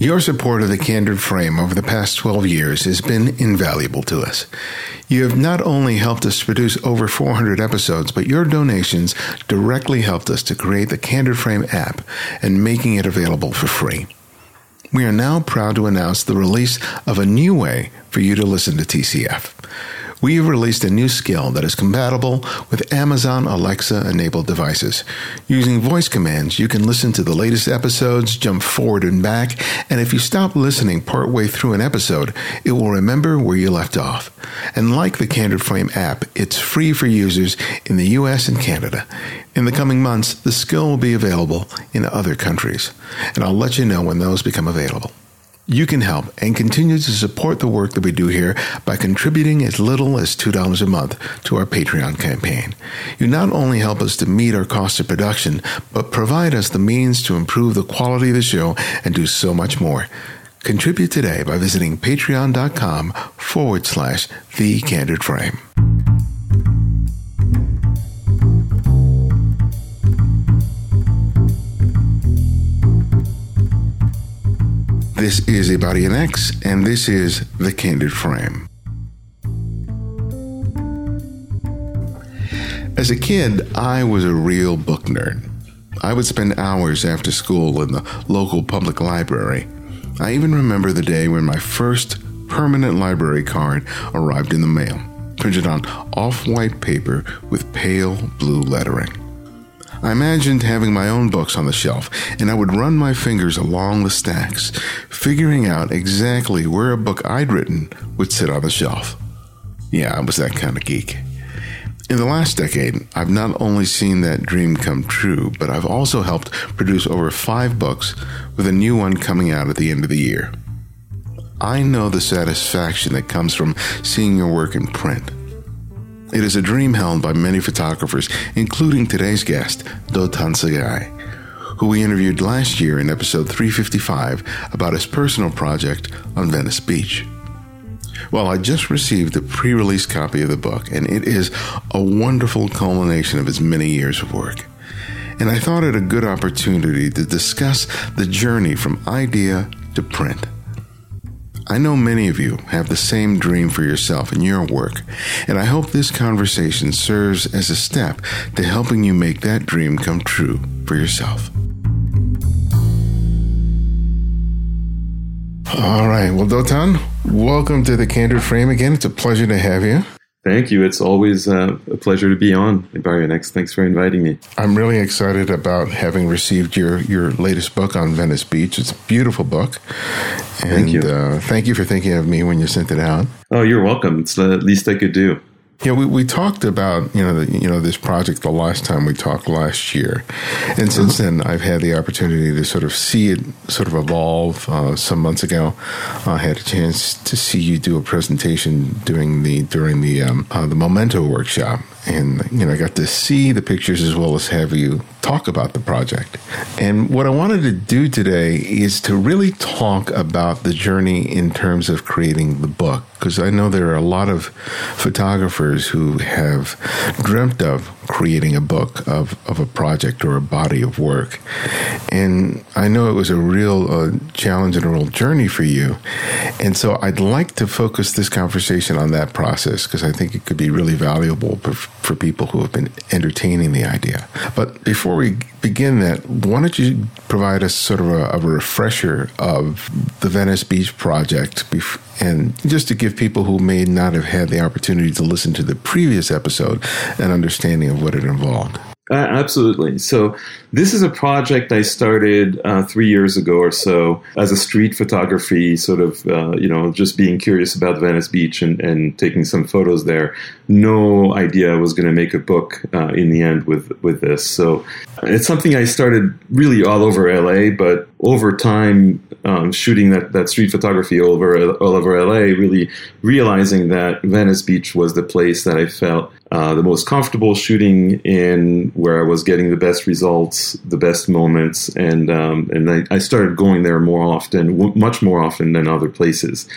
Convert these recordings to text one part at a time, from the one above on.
Your support of the Candid Frame over the past 12 years has been invaluable to us. You have not only helped us produce over 400 episodes, but your donations directly helped us to create the Candid Frame app and making it available for free. We are now proud to announce the release of a new way for you to listen to TCF we have released a new skill that is compatible with Amazon Alexa enabled devices. Using voice commands, you can listen to the latest episodes, jump forward and back, and if you stop listening partway through an episode, it will remember where you left off. And like the Candid Frame app, it's free for users in the US and Canada. In the coming months, the skill will be available in other countries, and I'll let you know when those become available. You can help and continue to support the work that we do here by contributing as little as $2 a month to our Patreon campaign. You not only help us to meet our cost of production, but provide us the means to improve the quality of the show and do so much more. Contribute today by visiting patreon.com forward slash the candid frame. This is Ibarionex, and this is The Candid Frame. As a kid, I was a real book nerd. I would spend hours after school in the local public library. I even remember the day when my first permanent library card arrived in the mail, printed on off white paper with pale blue lettering. I imagined having my own books on the shelf, and I would run my fingers along the stacks, figuring out exactly where a book I'd written would sit on the shelf. Yeah, I was that kind of geek. In the last decade, I've not only seen that dream come true, but I've also helped produce over five books with a new one coming out at the end of the year. I know the satisfaction that comes from seeing your work in print. It is a dream held by many photographers, including today's guest, Dotan Saguy, who we interviewed last year in episode 355 about his personal project on Venice Beach. Well, I just received a pre release copy of the book, and it is a wonderful culmination of his many years of work. And I thought it a good opportunity to discuss the journey from idea to print. I know many of you have the same dream for yourself and your work, and I hope this conversation serves as a step to helping you make that dream come true for yourself. All right. Well, Dotan, welcome to the Candid Frame again. It's a pleasure to have you. Thank you. It's always uh, a pleasure to be on Ibarionex. Thanks for inviting me. I'm really excited about having received your, your latest book on Venice Beach. It's a beautiful book. And, thank you. Uh, thank you for thinking of me when you sent it out. Oh, you're welcome. It's the least I could do. Yeah, we, we talked about you know the, you know this project the last time we talked last year, and since then I've had the opportunity to sort of see it sort of evolve. Uh, some months ago, I had a chance to see you do a presentation during the during the um, uh, the Memento workshop, and you know I got to see the pictures as well as have you talk about the project. And what I wanted to do today is to really talk about the journey in terms of creating the book because I know there are a lot of photographers who have dreamt of creating a book of, of a project or a body of work. And I know it was a real uh, challenge and a real journey for you. And so I'd like to focus this conversation on that process because I think it could be really valuable for, for people who have been entertaining the idea. But before we begin that, why don't you provide us sort of a, a refresher of the Venice Beach project and just to give people who may not have had the opportunity to listen to the previous episode an understanding of what it involved. Uh, absolutely. So, this is a project I started uh, three years ago or so as a street photography, sort of, uh, you know, just being curious about Venice Beach and, and taking some photos there. No idea I was going to make a book uh, in the end with, with this. So, it's something I started really all over LA, but over time, um, shooting that, that street photography all over, all over LA, really realizing that Venice Beach was the place that I felt uh, the most comfortable shooting in, where I was getting the best results, the best moments, and um, and I, I, started going there more often, w- much more often than other places.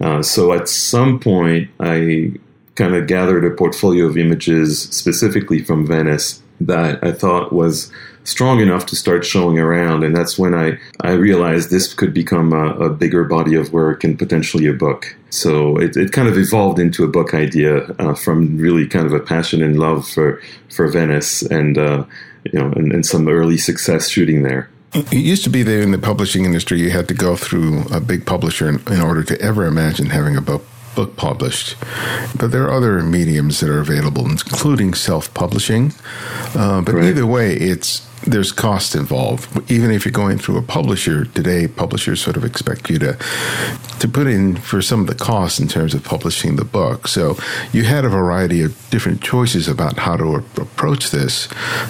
Uh, so at some point, I kind of gathered a portfolio of images specifically from Venice that I thought was strong enough to start showing around. And that's when I, I realized this could become a, a bigger body of work and potentially a book. So it, it kind of evolved into a book idea uh, from really kind of a passion and love for, for Venice and, uh, you know, and, and some early success shooting there. It used to be that in the publishing industry, you had to go through a big publisher in, in order to ever imagine having a book book published. But there are other mediums that are available, including self publishing. Uh, but right. either way, it's there's cost involved. Even if you're going through a publisher today, publishers sort of expect you to to put in for some of the costs in terms of publishing the book. So you had a variety of different choices about how to approach this.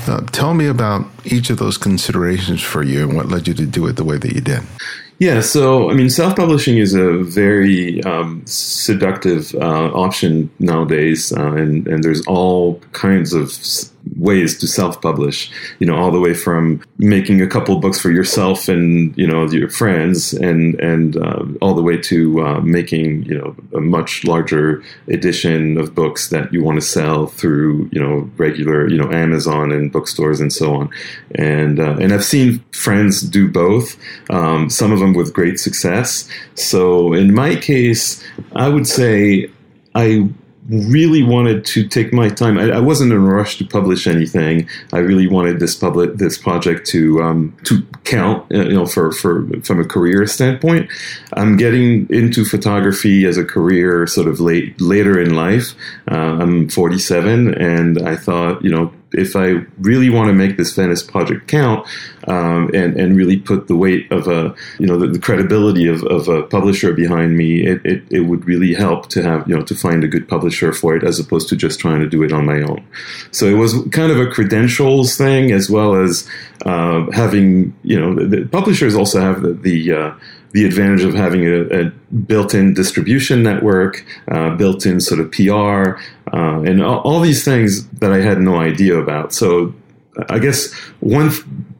Uh, tell me about each of those considerations for you and what led you to do it the way that you did. Yeah, so I mean, self-publishing is a very um, seductive uh, option nowadays, uh, and and there's all kinds of ways to self-publish you know all the way from making a couple books for yourself and you know your friends and and uh, all the way to uh, making you know a much larger edition of books that you want to sell through you know regular you know Amazon and bookstores and so on. And uh, and I've seen friends do both um, some of them with great success. So in my case I would say I really wanted to take my time. I, I, wasn't in a rush to publish anything. I really wanted this public this project to um, to count, uh, you know, for for from a career standpoint. I'm getting into photography as a career sort of late later in life. Uh, I'm 47, and I thought, you know, if I really want to make this Venice project count um, and and really put the weight of a you know the, the credibility of, of a publisher behind me, it, it, it would really help to have you know to find a good publisher for it as opposed to just trying to do it on my own. So it was kind of a credentials thing as well as uh, having you know the, the, publishers also have the, the uh, the advantage of having a, a built-in distribution network, uh, built-in sort of PR, uh, and all, all, these things that I had no idea about. So I guess one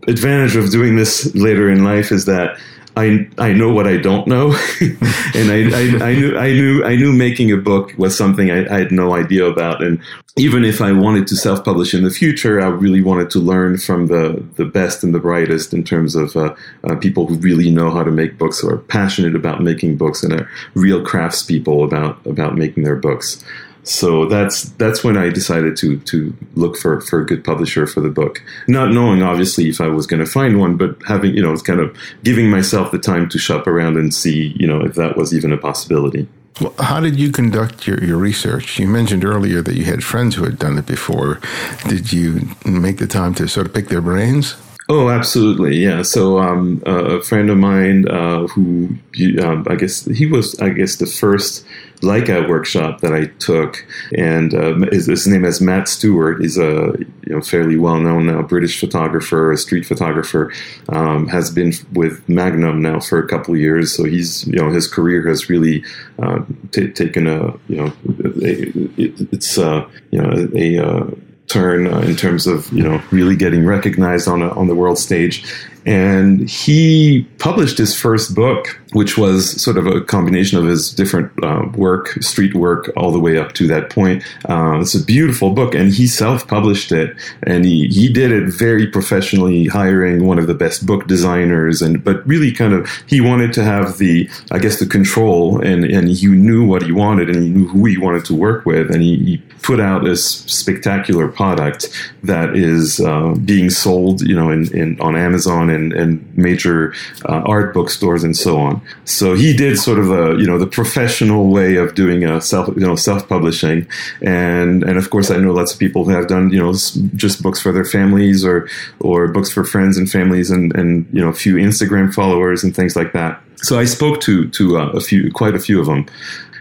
advantage of doing this later in life is that I I know what I don't know, and I, I, I, knew I knew I knew making a book was something I, I, had no idea about, and even if I wanted to self publish in the future, I really wanted to learn from the the best and the brightest in terms of uh, uh, people who really know how to make books or are passionate about making books and are real craftspeople about about making their books. So that's that's when I decided to to look for, for a good publisher for the book, not knowing obviously if I was going to find one, but having you know kind of giving myself the time to shop around and see you know if that was even a possibility. Well, how did you conduct your, your research? You mentioned earlier that you had friends who had done it before. Did you make the time to sort of pick their brains? Oh, absolutely, yeah. So um, uh, a friend of mine uh, who um, I guess he was, I guess, the first Leica workshop that I took, and uh, his, his, name is Matt Stuart. He's a you know fairly well known now British photographer, a street photographer. Um, has been with Magnum now for a couple years, so he's you know his career has really uh, t- taken a you know it, it's uh, you know a, a uh, turn uh, in terms of you know really getting recognized on a, on the world stage. And he published his first book, which was sort of a combination of his different uh, work, street work, all the way up to that point. Uh, it's a beautiful book, and he self-published it, and he he did it very professionally, hiring one of the best book designers, and but really kind of he wanted to have the I guess the control, and and he knew what he wanted, and he knew who he wanted to work with, and he, he put out this spectacular product that is uh, being sold, you know, in, in on Amazon and, and major uh, art bookstores and so on. So he did sort of a you know the professional way of doing a self you know self publishing, and and of course I know lots of people who have done you know just books for their families or or books for friends and families and and you know a few Instagram followers and things like that. So I spoke to to uh, a few quite a few of them.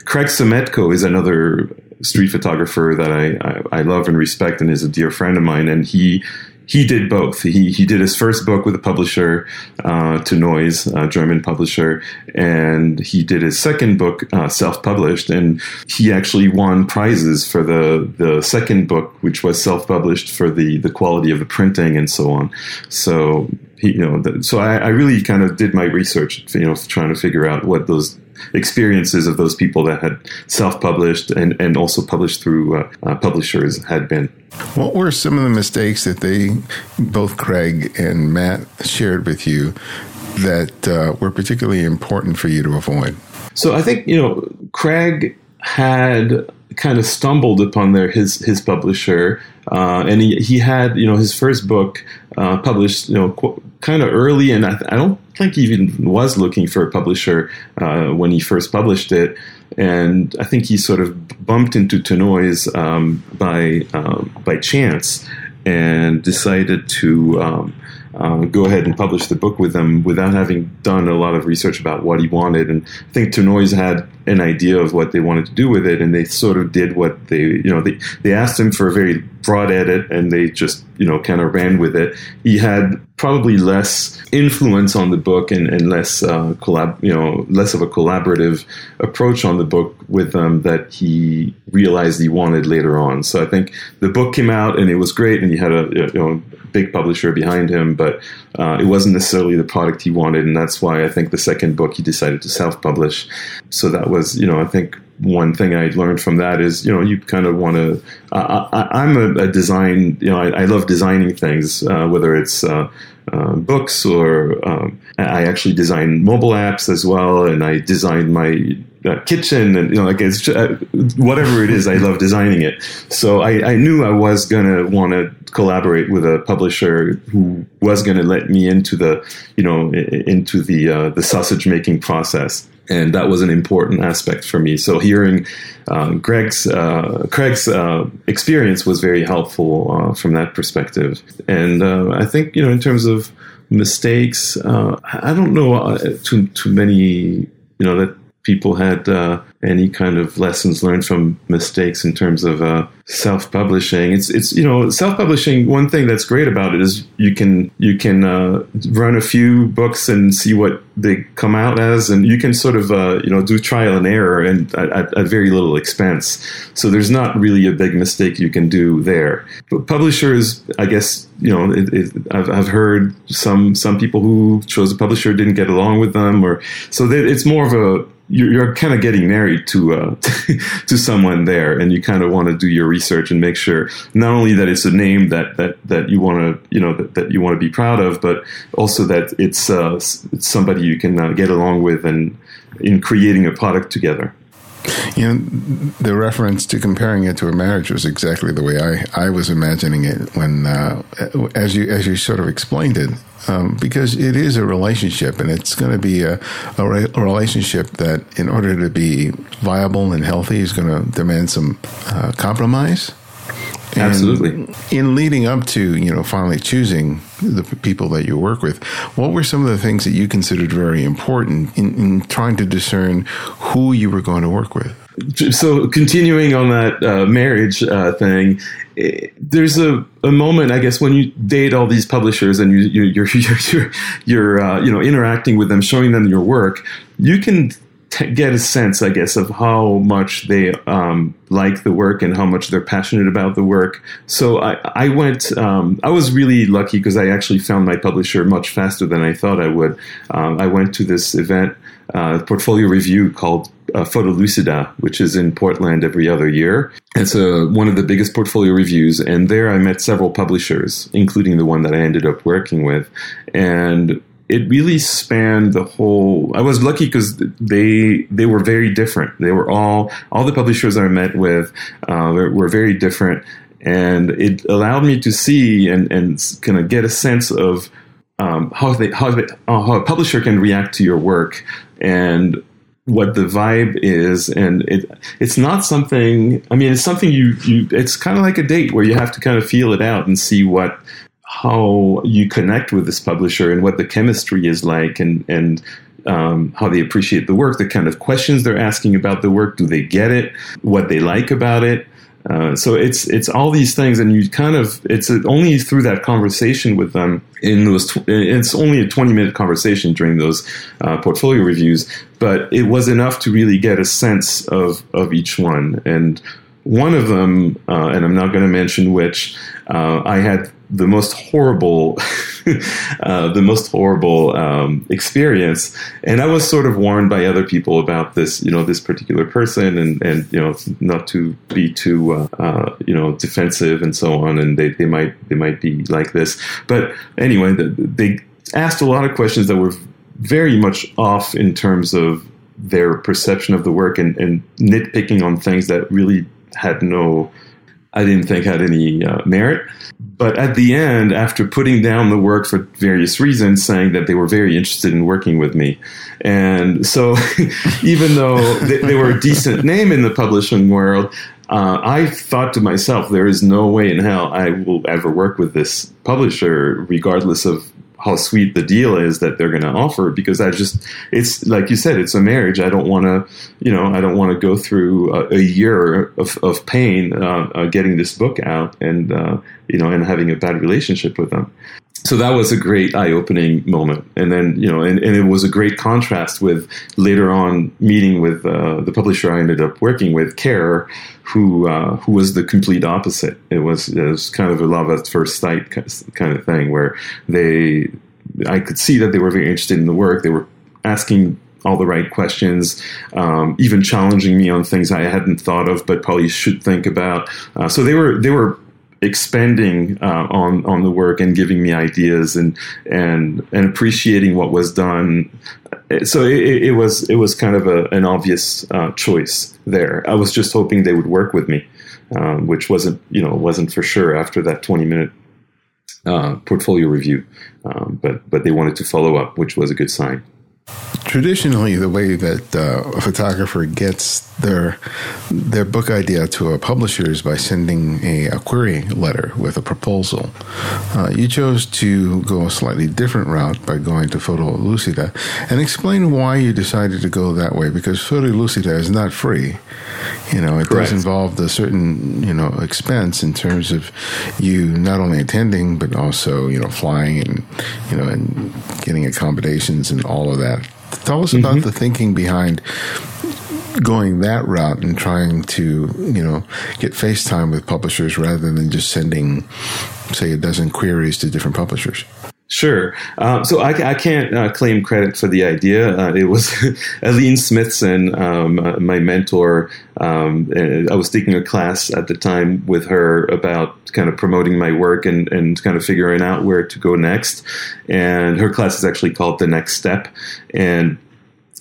Craig Semetko is another street photographer that I, I, I love and respect and is a dear friend of mine. And he he did both. He he did his first book with a publisher, uh, teNeues, a German publisher, and he did his second book uh, self-published, and he actually won prizes for the the second book, which was self-published for the the quality of the printing and so on. So he, you know, so I, I, really kind of did my research, you know, trying to figure out what those experiences of those people that had self-published and, and also published through uh, uh, publishers had been. What were some of the mistakes that they, both Craig and Matt, shared with you that uh, were particularly important for you to avoid? So I think you know Craig had kind of stumbled upon their his his publisher, uh, and he, he had you know his first book uh, published you know qu- kind of early, and I, I, don't think he even was looking for a publisher uh, when he first published it. And I think he sort of bumped into teNeues um, by um, by chance and decided to um, uh, go ahead and publish the book with them without having done a lot of research about what he wanted. And I think teNeues had an idea of what they wanted to do with it, and they sort of did what they, you know, they, they asked him for a very broad edit, and they just, you know, kind of ran with it. He had probably less influence on the book and, and less uh, collab, you know, less of a collaborative approach on the book with them that he realized he wanted later on. So I think the book came out and it was great, and he had a you know big publisher behind him, but uh, it wasn't necessarily the product he wanted, and that's why I think the second book he decided to self-publish. So that was, you know, I think one thing I learned from that is, you know, you kind of want to. I, am a, a, design, you know, I, I love designing things, uh, whether it's uh, uh, books or um, I actually design mobile apps as well, and I designed my uh, kitchen and you know like it's just, uh, whatever it is i love designing it so i, I knew i was going to want to collaborate with a publisher who was going to let me into the you know into the uh, the sausage making process and that was an important aspect for me. So hearing um, Greg's uh, Craig's uh, experience was very helpful uh, from that perspective. And I think you know in terms of mistakes I don't know too too many you know that people had uh, any kind of lessons learned from mistakes in terms of uh, self-publishing. It's it's you know self-publishing. One thing that's great about it is you can you can uh, run a few books and see what they come out as, and you can sort of uh, you know do trial and error and at, at, very little expense. So there's not really a big mistake you can do there. But publishers, I guess you know it, it, I've, I've heard some some people who chose a publisher didn't get along with them, or so they, it's more of a you're, you're kind of getting married to uh, to someone there, and you kind of want to do your research and make sure not only that it's a name that that that you want to you know that, that you want to be proud of, but also that it's uh, it's somebody you can uh, get along with and in creating a product together. You know, the reference to comparing it to a marriage was exactly the way I, I was imagining it when, uh, as you as you sort of explained it, um, because it is a relationship, and it's going to be a, a, re- a, relationship that, in order to be viable and healthy, is going to demand some uh, compromise. And Absolutely. In leading up to you know finally choosing the people that you work with, what were some of the things that you considered very important in, in trying to discern who you were going to work with? So continuing on that uh, marriage uh, thing, it, eh, there's a, a moment I guess when you date all these publishers and you, you you're you're you're, you're uh, you know interacting with them, showing them your work, you can get a sense, I guess, of how much they um, like the work and how much they're passionate about the work. So I, I went, um, I was really lucky because I actually found my publisher much faster than I thought I would. Um, I went to this event, uh, portfolio review called uh, Photolucida, which is in Portland every other year. It's a, one of the biggest portfolio reviews, and there I met several publishers, including the one that I ended up working with. And it really spanned the whole. I was lucky because they they were very different. They were all all the publishers I met with uh, were, very different, and it allowed me to see and and kind of get a sense of um, how they how they, uh, how a publisher can react to your work and what the vibe is and it it's not something i mean it's something you you it's kind of like a date where you have to kind of feel it out and see what how you connect with this publisher and what the chemistry is like and and um, how they appreciate the work, the kind of questions they're asking about the work, do they get it, what they like about it. Uh, so it's it's all these things, and you kind of it's only through that conversation with them in those. Tw- it's only a twenty minute conversation during those uh, portfolio reviews, but it was enough to really get a sense of of each one and one of them, uh, and I'm not going to mention which, uh, I had the most horrible, uh, the most horrible um, experience, and I was sort of warned by other people about this, you know, this particular person, and and you know, not to be too, uh, uh, you know, defensive and so on, and they, they might they might be like this, but anyway, the, they asked a lot of questions that were very much off in terms of their perception of the work and, and nitpicking on things that really had no, I didn't think had any uh, merit. But at the end, after putting down the work for various reasons, saying that they were very interested in working with me. And so, even though they, they, were a decent name in the publishing world, uh, I thought to myself, there is no way in hell I will ever work with this publisher, regardless of how sweet the deal is that they're going to offer because I just it's like you said it's a marriage. I don't want to you know I don't want to go through a, a year of, of pain uh, uh, getting this book out and uh, you know and having a bad relationship with them so that was a great eye-opening moment. And then you know and, and it was a great contrast with later on meeting with uh, the publisher i ended up working with Kehrer who uh, who was the complete opposite. It was, it was kind of a love at first sight kind of thing where they i could see that they were very interested in the work. They were asking all the right questions, um, even challenging me on things I hadn't thought of, but probably should think about. Uh, so they were they were expanding uh, on on the work and giving me ideas and and and appreciating what was done. So it, it was it was kind of a, an obvious uh, choice there. I was just hoping they would work with me, um, which wasn't you know wasn't for sure after that twenty minute uh, portfolio review, um, but but they wanted to follow up, which was a good sign. Traditionally, the way that uh, a photographer gets their their book idea to a publisher is by sending a, a query letter with a proposal. Uh, you chose to go a slightly different route by going to Photolucida, and explain why you decided to go that way. Because Photolucida is not free. You know, it Correct. does involve a certain you know expense in terms of you not only attending but also you know flying and you know and getting accommodations and all of that. Tell us about mm-hmm. the thinking behind going that route and trying to, you know, get FaceTime with publishers rather than just sending, say, a dozen queries to different publishers. Sure. Um, so I, I can't uh, claim credit for the idea. Uh, it was Aline Smithson, um, uh, my mentor. Um, I was taking a class at the time with her about kind of promoting my work and, and kind of figuring out where to go next. And her class is actually called The Next Step. And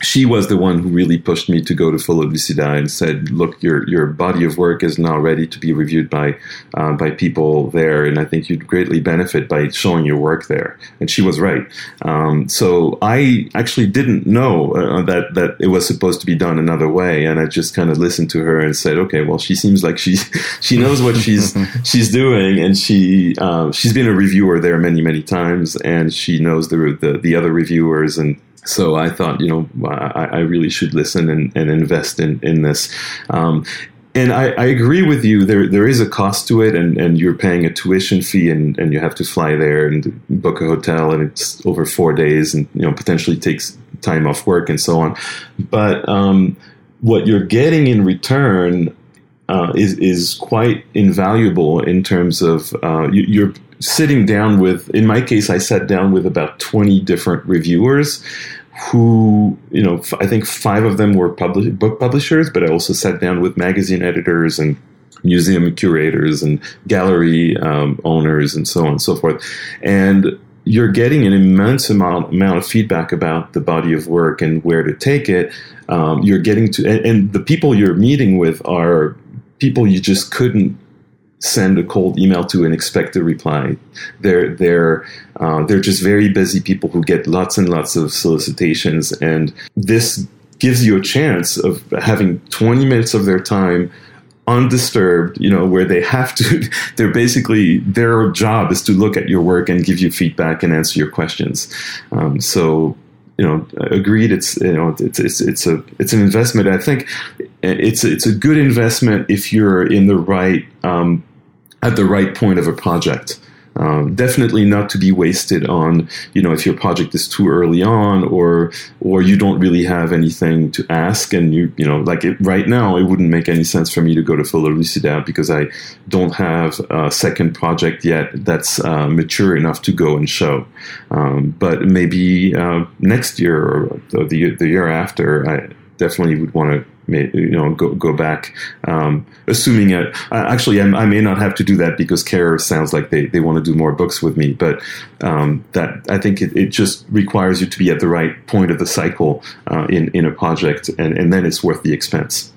she was the one who really pushed me to go to Photolucida and said, "Look, your your body of work is now ready to be reviewed by uh, by people there, and I think you'd greatly benefit by showing your work there." And she was right. Um, so I actually didn't know uh, that that it was supposed to be done another way, and I just kind of listened to her and said, "Okay, well, she seems like she she knows what she's she's doing, and she uh, she's been a reviewer there many many times, and she knows the the, the other reviewers and." So I thought, you know, I, I really should listen and, and invest in in this. Um, and I, I, agree with you. There there is a cost to it, and, and you're paying a tuition fee, and, and you have to fly there and book a hotel, and it's over four days, and you know potentially takes time off work and so on. But um, what you're getting in return uh, is is quite invaluable in terms of uh, you, you're sitting down with, in my case, I sat down with about 20 different reviewers who, you know, I think five of them were publish, book publishers, but I also sat down with magazine editors and museum curators and gallery um, owners and so on and so forth. And you're getting an immense amount, amount of feedback about the body of work and where to take it. Um, you're getting to, and, and the people you're meeting with are people you just couldn't send a cold email to and expect a reply. They're they're uh, they're just very busy people who get lots and lots of solicitations, and this gives you a chance of having 20 minutes of their time undisturbed you know where they have to they're basically their job is to look at your work and give you feedback and answer your questions um, so you know agreed it's you know it's it's it's a it's an investment i think it's it's a good investment if you're in the right um, at the right point of a project. Um, definitely not to be wasted on, you know, if your project is too early on or or you don't really have anything to ask, and you you know, like it, right now, it wouldn't make any sense for me to go to Photolucida because I don't have a second project yet that's uh, mature enough to go and show. Um, but maybe uh, next year or the the year after, I definitely would want to you know go go back um, assuming it. Actually I, I, may not have to do that because Kehrer sounds like they, they want to do more books with me but um, that I think it, it, just requires you to be at the right point of the cycle uh, in in a project and, and then it's worth the expense.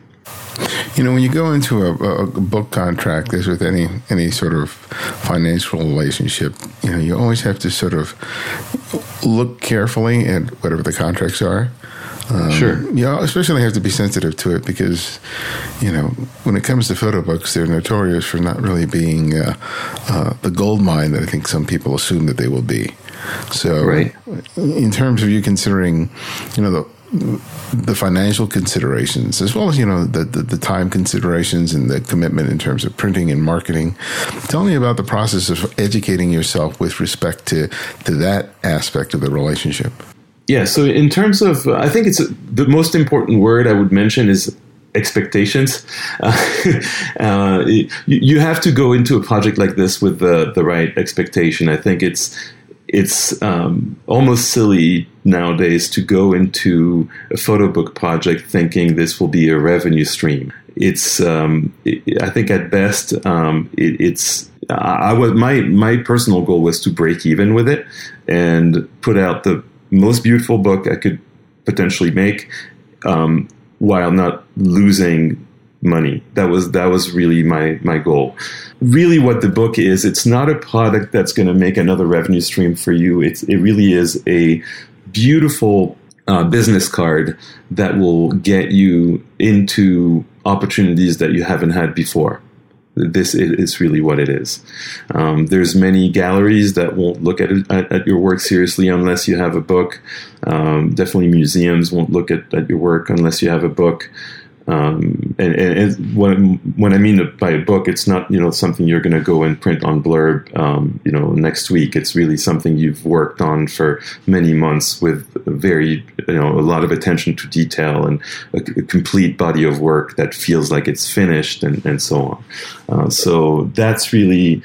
You know when you go into a, a book contract as with any any sort of financial relationship you know you always have to sort of look carefully at whatever the contracts are um, sure. Yeah, especially have to be sensitive to it because, you know, when it comes to photo books, they're notorious for not really being uh, uh, the gold mine that I think some people assume that they will be. So, right. in terms of you considering, you know, the the financial considerations as well as you know the, the, the time considerations and the commitment in terms of printing and marketing tell me about the process of educating yourself with respect to to that aspect of the relationship yeah. So in terms of, I think it's the most important word I would mention is expectations. Uh, uh, you, have to go into a project like this with the the right expectation. I think it's it's um, almost silly nowadays to go into a photo book project thinking this will be a revenue stream. It's um, it, I think at best um, it, it's I was my my personal goal was to break even with it and put out the most beautiful book I could potentially make, um, while not losing money. That was that was really my my goal. Really, what the book is, it's not a product that's going to make another revenue stream for you. It's it really is a beautiful uh, business card that will get you into opportunities that you haven't had before this is really what it is. Um, there's many galleries that won't look at, at, at your work seriously unless you have a book. Um, definitely museums won't look at, at your work unless you have a book. Um, and, and, when, when I mean by a book, it's not you know something you're going to go and print on blurb um, you know next week. It's really something you've worked on for many months with very you know a lot of attention to detail and a, a complete body of work that feels like it's finished and, and so on. Uh, so that's really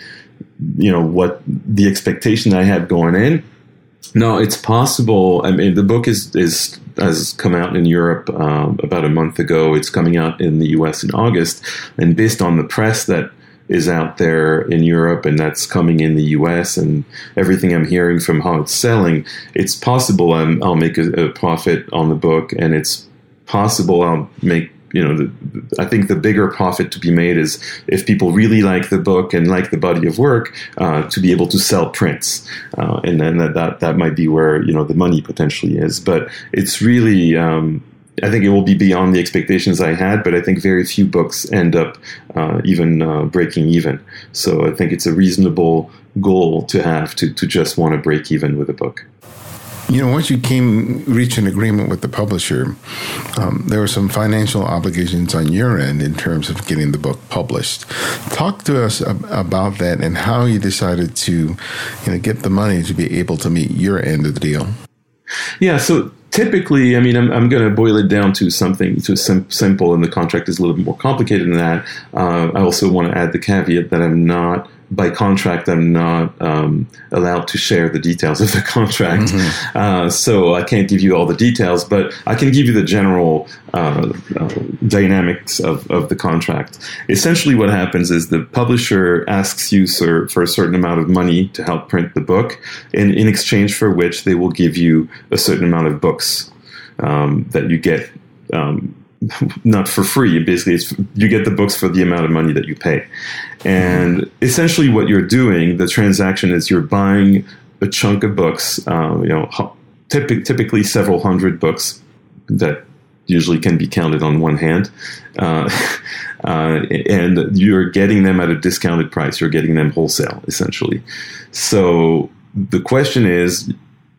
you know what the expectation I had going in. No, it's possible. I mean, the book is is has come out in Europe um, about a month ago. It's coming out in the U.S. in August, and based on the press that is out there in Europe and that's coming in the U.S. and everything I'm hearing from how it's selling, it's possible i will make a, a profit on the book, and it's possible I'll make you know, the, I think the bigger profit to be made is if people really like the book and like the body of work, uh, to be able to sell prints, uh, and then that, that that might be where you know the money potentially is. But it's really, um, I think it will be beyond the expectations I had. But I think very few books end up uh, even uh, breaking even. So I think it's a reasonable goal to have to to just want to break even with a book. You know, once you came reach an agreement with the publisher, um, there were some financial obligations on your end in terms of getting the book published. Talk to us ab- about that and how you decided to, you know, get the money to be able to meet your end of the deal. Yeah, so typically, I mean, I'm, I'm going to boil it down to something to sim- simple, and the contract is a little bit more complicated than that. Uh, I also want to add the caveat that I'm not by contract, I'm not um, allowed to share the details of the contract. Mm-hmm. Uh, so I can't give you all the details, but I can give you the general uh, uh, dynamics of, of the contract. Essentially, what happens is the publisher asks you for, for a certain amount of money to help print the book, and in exchange for which they will give you a certain amount of books um, that you get. Um, not for free. Basically, you get the books for the amount of money that you pay. And essentially, what you're doing, the transaction is you're buying a chunk of books, uh, you know, typ- typically several hundred books that usually can be counted on one hand. Uh, uh, and you're getting them at a discounted price. You're getting them wholesale, essentially. So the question is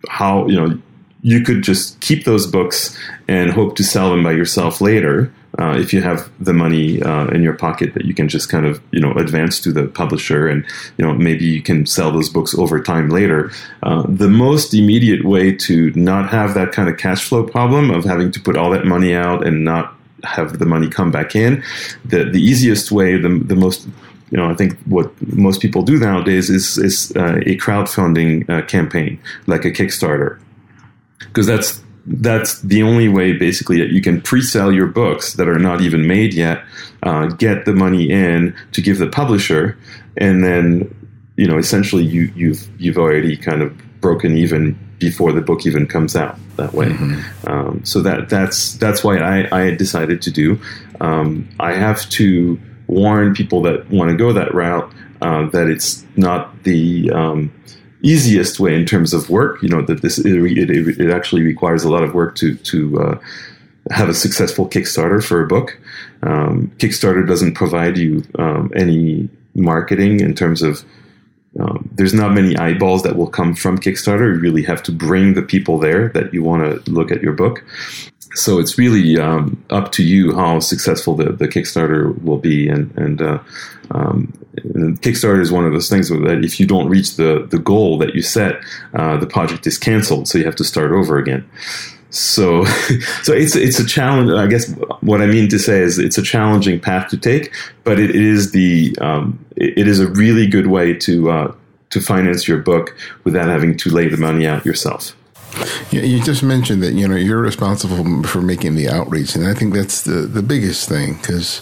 how, you know, you could just keep those books and hope to sell them by yourself later, uh, if you have the money uh, in your pocket that you can just kind of you know advance to the publisher and you know maybe you can sell those books over time later. Uh, the most immediate way to not have that kind of cash flow problem of having to put all that money out and not have the money come back in the the easiest way the, the most you know, I think what most people do nowadays is is uh, a crowdfunding uh, campaign, like a Kickstarter, because that's that's the only way basically that you can pre-sell your books that are not even made yet, uh, get the money in to give the publisher, and then you know essentially you you've you've already kind of broken even before the book even comes out that way. Mm-hmm. Um, so that that's that's why I, I decided to do. Um, I have to warn people that want to go that route uh, that it's not the um, easiest way in terms of work. You know that this it, it, it actually requires a lot of work to to uh, have a successful Kickstarter for a book. Um, Kickstarter doesn't provide you um, any marketing in terms of um, there's not many eyeballs that will come from Kickstarter. You really have to bring the people there that you want to look at your book. So it's really um, up to you how successful the, the Kickstarter will be, and and uh, um, Kickstarter is one of those things where that if you don't reach the, the goal that you set, uh, the project is canceled. So you have to start over again. So, so it's it's a challenge. I guess what I mean to say is it's a challenging path to take, but it is the um, it is a really good way to uh, to finance your book without having to lay the money out yourself. You just mentioned that you know you're responsible for making the outreach, and I think that's the the biggest thing because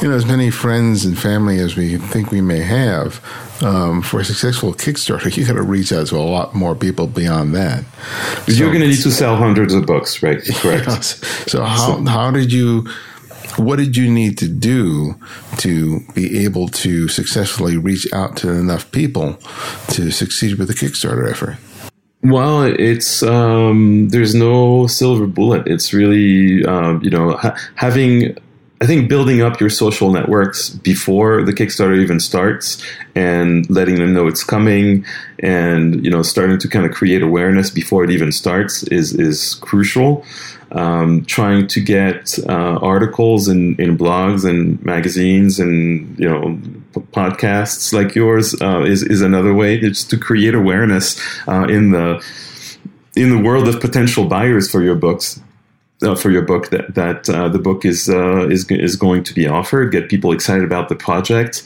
you know as many friends and family as we think we may have um, for a successful Kickstarter, you got to reach out to a lot more people beyond that. So, you're going to need to sell hundreds of books, right? Correct. So how so. how did you? What did you need to do to be able to successfully reach out to enough people to succeed with the Kickstarter effort? Well, it's um, there's no silver bullet. It's really um, you know ha- having. I think building up your social networks before the Kickstarter even starts and letting them know it's coming and you know starting to kind of create awareness before it even starts is is crucial um, trying to get uh, articles in, in blogs and magazines and you know podcasts like yours uh, is is another way just to create awareness uh, in the in the world of potential buyers for your books. Uh, for your book, that that uh, the book is uh, is is going to be offered, get people excited about the project,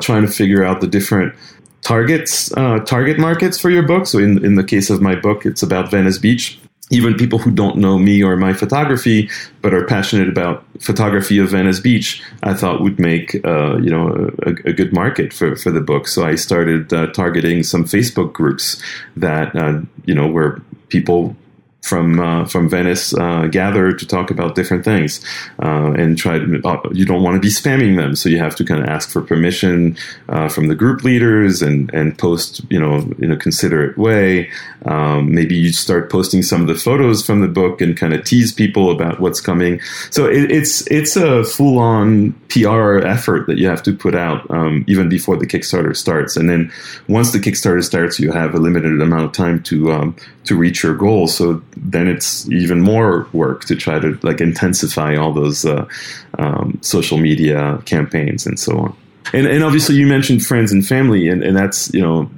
trying to figure out the different targets, target markets for your book. So in in the case of my book, it's about Venice Beach even people who don't know me or my photography but are passionate about photography of Venice Beach, I thought would make uh, you know a, a, good market for, for the book. So I started uh, targeting some Facebook groups that uh, you know where people from uh, from Venice uh, gather to talk about different things uh, and try to. Uh, you don't want to be spamming them, so you have to kind of ask for permission uh, from the group leaders and and post you know in a considerate way. Um, maybe you start posting some of the photos from the book and kind of tease people about what's coming. So it, it's it's a full on PR effort that you have to put out um, even before the Kickstarter starts, and then once the Kickstarter starts, you have a limited amount of time to um, to reach your goal. So then it's even more work to try to like intensify all those uh, um, social media campaigns and so on. And, and obviously, you mentioned friends and family, and, and that's you know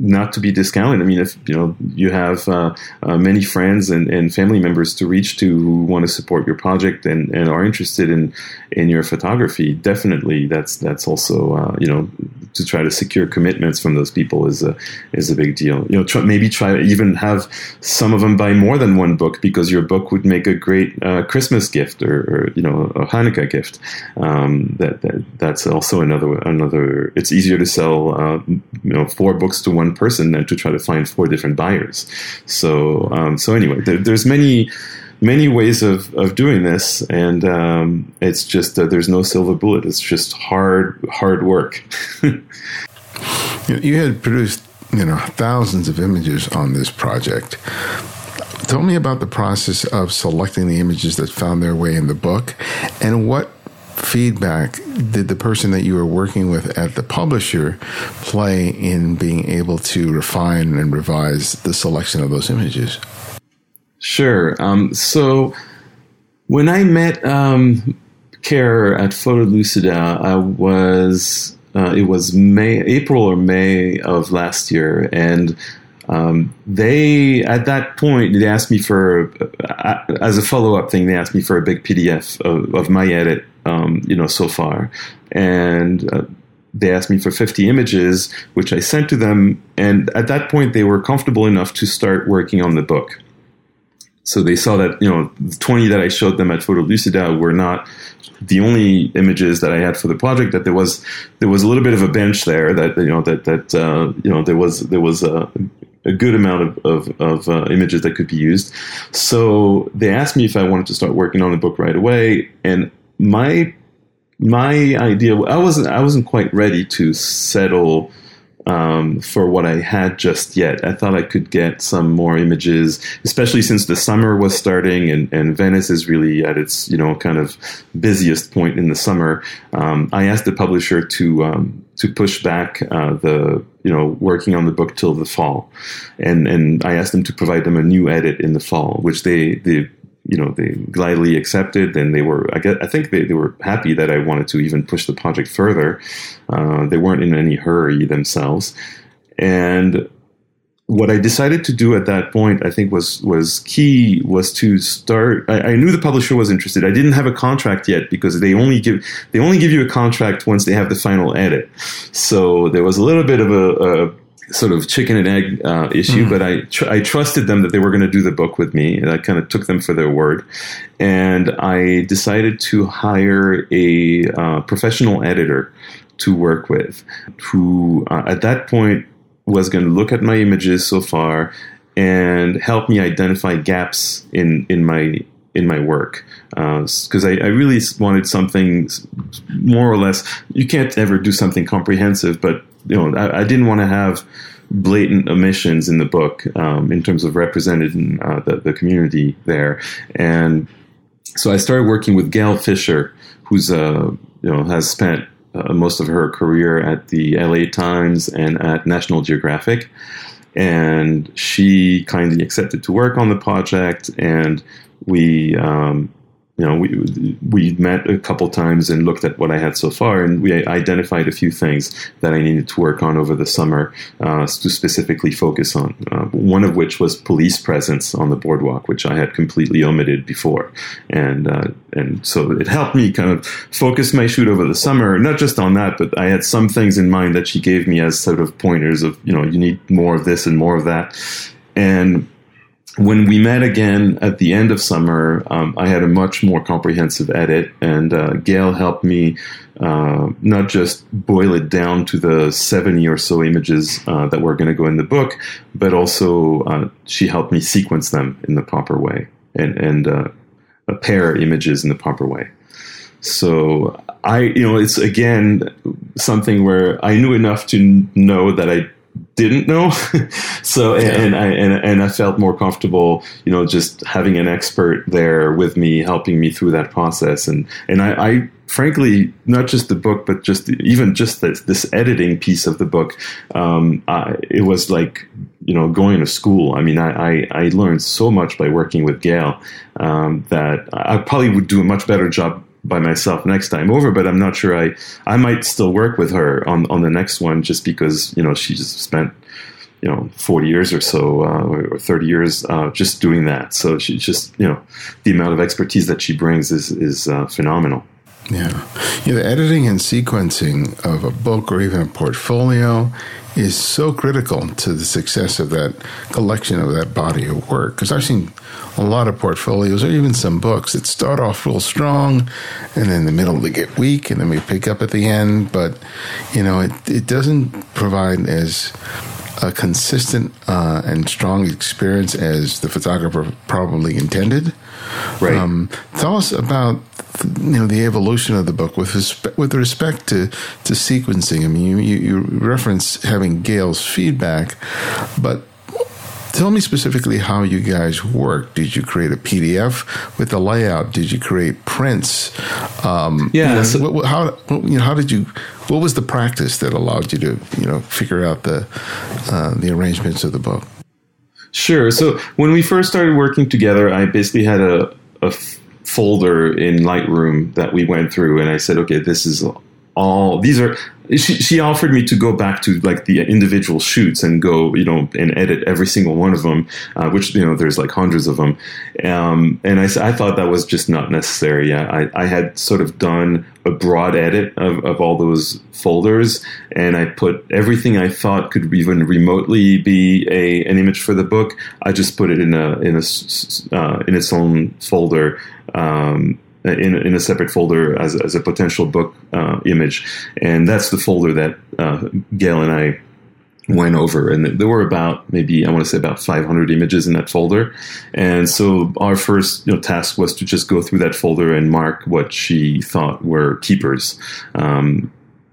not to be discounted. I mean, if you know you have uh, uh, many friends and, and family members to reach to who want to support your project and, and are interested in in your photography, definitely that's that's also uh, you know to try to secure commitments from those people is a is a big deal. You know, try, maybe try to even have some of them buy more than one book because your book would make a great uh, Christmas gift or, or, you know a Hanukkah gift. Um, that, that that's also another another. It's easier to sell uh, you know four books to one person than to try to find four different buyers. So um, so anyway, there, there's many many ways of, of doing this, and um, it's just that there's no silver bullet. It's just hard hard work. you had produced you know thousands of images on this project. Tell me about the process of selecting the images that found their way in the book, and what feedback did the person that you were working with at the publisher play in being able to refine and revise the selection of those images? Sure. Um, so when I met um, Kehrer at Photolucida, I was uh, it was May, April or May of last year, and um, they at that point they asked me for uh, as a follow up thing. They asked me for a big PDF of, of my edit, um, you know, so far, and uh, they asked me for 50 images, which I sent to them. And at that point, they were comfortable enough to start working on the book. So they saw that, you know, the 20 that I showed them at Photolucida were not the only images that I had for the project. That there was there was a little bit of a bench there. That you know that that uh, you know there was there was a, a good amount of of, of uh, images that could be used. So they asked me if I wanted to start working on the book right away, and my my idea I wasn't I wasn't quite ready to settle um, for what I had just yet. I thought I could get some more images, especially since the summer was starting and, and Venice is really at its you know kind of busiest point in the summer. Um, I asked the publisher to um, to push back uh, the you know working on the book till the fall, and and I asked them to provide them a new edit in the fall, which they they you know they gladly accepted and they were I, guess, I think they, they were happy that I wanted to even push the project further. Uh, they weren't in any hurry themselves, and what I decided to do at that point, I think was was key, was to start. I, I, knew the publisher was interested. I didn't have a contract yet because they only give they only give you a contract once they have the final edit. So there was a little bit of a, a sort of chicken and egg uh, issue, mm. but I tr- I trusted them that they were going to do the book with me, and I kind of took them for their word. And I decided to hire a uh, professional editor to work with, who uh, at that point was going to look at my images so far and help me identify gaps in in my in my work because uh, I, I, really wanted something more or less. You can't ever do something comprehensive, but you know, I, I didn't want to have blatant omissions in the book um, in terms of representing uh, the, the community there. And so I started working with Gail Fisher, who's uh, you know has spent uh, most of her career at the LA Times and at National Geographic. And she kindly accepted to work on the project, and we um, you know, we we met a couple times and looked at what I had so far, and we identified a few things that I needed to work on over the summer uh, to specifically focus on. Uh, one of which was police presence on the boardwalk, which I had completely omitted before, and uh, and so it helped me kind of focus my shoot over the summer. Not just on that, but I had some things in mind that she gave me as sort of pointers of you know you need more of this and more of that, and when we met again at the end of summer, um, I had a much more comprehensive edit, and uh, Gail helped me uh, not just boil it down to the 70 or so images uh, that were going to go in the book, but also uh, she helped me sequence them in the proper way and, and uh, pair images in the proper way. So I, you know, it's again something where I knew enough to know that I didn't know. so yeah. and I and, and I felt more comfortable, you know, just having an expert there with me, helping me through that process. And and I, I frankly, not just the book, but just even just this, this editing piece of the book, um, I, it was like you know going to school. I mean, I, I, I learned so much by working with Gail um, that I probably would do a much better job by myself next time over, but I'm not sure I I might still work with her on on the next one just because you know she's spent you know 40 years or so uh, or 30 years uh, just doing that. So she's just you know the amount of expertise that she brings is is uh, phenomenal. Yeah. yeah, the editing and sequencing of a book or even a portfolio is so critical to the success of that collection of that body of work. Because I've seen a lot of portfolios or even some books that start off real strong and then in the middle they get weak and then we pick up at the end. But, you know, it, it doesn't provide as a consistent uh, and strong experience as the photographer probably intended. Right. Um, tell us about you know the evolution of the book with respect, with respect to to sequencing. I mean, you, you reference having Gail's feedback, but tell me specifically how you guys work. Did you create a PDF with the layout? Did you create prints? Um, yeah. You know, so, what, how you know how did you? What was the practice that allowed you to you know figure out the uh, the arrangements of the book? Sure. So when we first started working together, I basically had a, a folder in Lightroom that we went through, and I said, okay, this is all these are she, she offered me to go back to like the individual shoots and go you know and edit every single one of them uh, which you know there's like hundreds of them. Um, and I, I thought that was just not necessary. I, I had sort of done a broad edit of, of all those folders and I put everything I thought could even remotely be a an image for the book. I just put it in a in a uh, in its own folder um, in, in a separate folder as, as a potential book uh, image. And that's the folder that uh, Gail and I went over. And there were about maybe i want to say about 500 images in that folder. And so our first you know, task was to just go through that folder and mark what she thought were keepers. Um,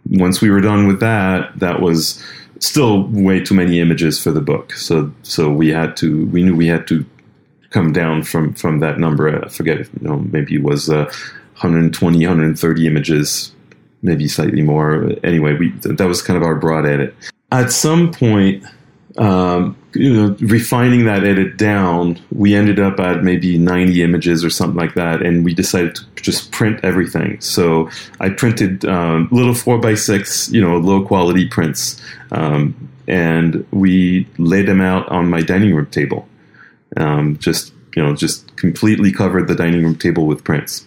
once we were done with that that was still way too many images for the book. So so we had to we knew we had to come down from from that number. I forget you know maybe it was uh, 120, 130 images, maybe slightly more. Anyway, we that was kind of our broad edit. At some point, um, you know, refining that edit down, we ended up at maybe 90 images or something like that, and we decided to just print everything. So I printed um, little four by six, you know, low quality prints, um, and we laid them out on my dining room table um, just you know just completely covered the dining room table with prints.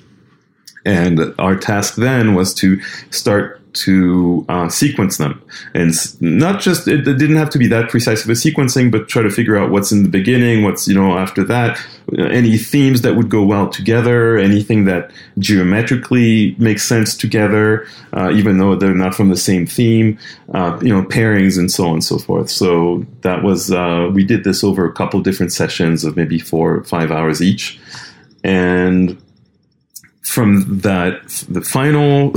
And our task then was to start to uh, sequence them, and not just it, it, didn't have to be that precise of a sequencing, but try to figure out what's in the beginning, what's you know after that, any themes that would go well together, anything that geometrically makes sense together, uh, even though they're not from the same theme, uh, you know pairings and so on and so forth. So that was uh, we did this over a couple different sessions of maybe four or five hours each, and from that, the final,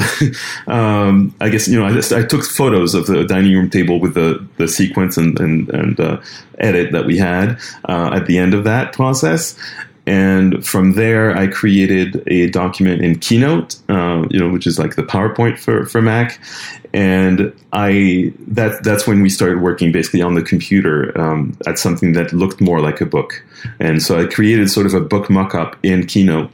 um, I guess you know, I, just, I took photos of the dining room table with the the sequence and and, and uh, edit that we had uh, at the end of that process, and from there I created a document in Keynote, uh, you know, which is like the PowerPoint for for Mac, and I that that's when we started working basically on the computer um, at something that looked more like a book, and so I created sort of a book mockup in Keynote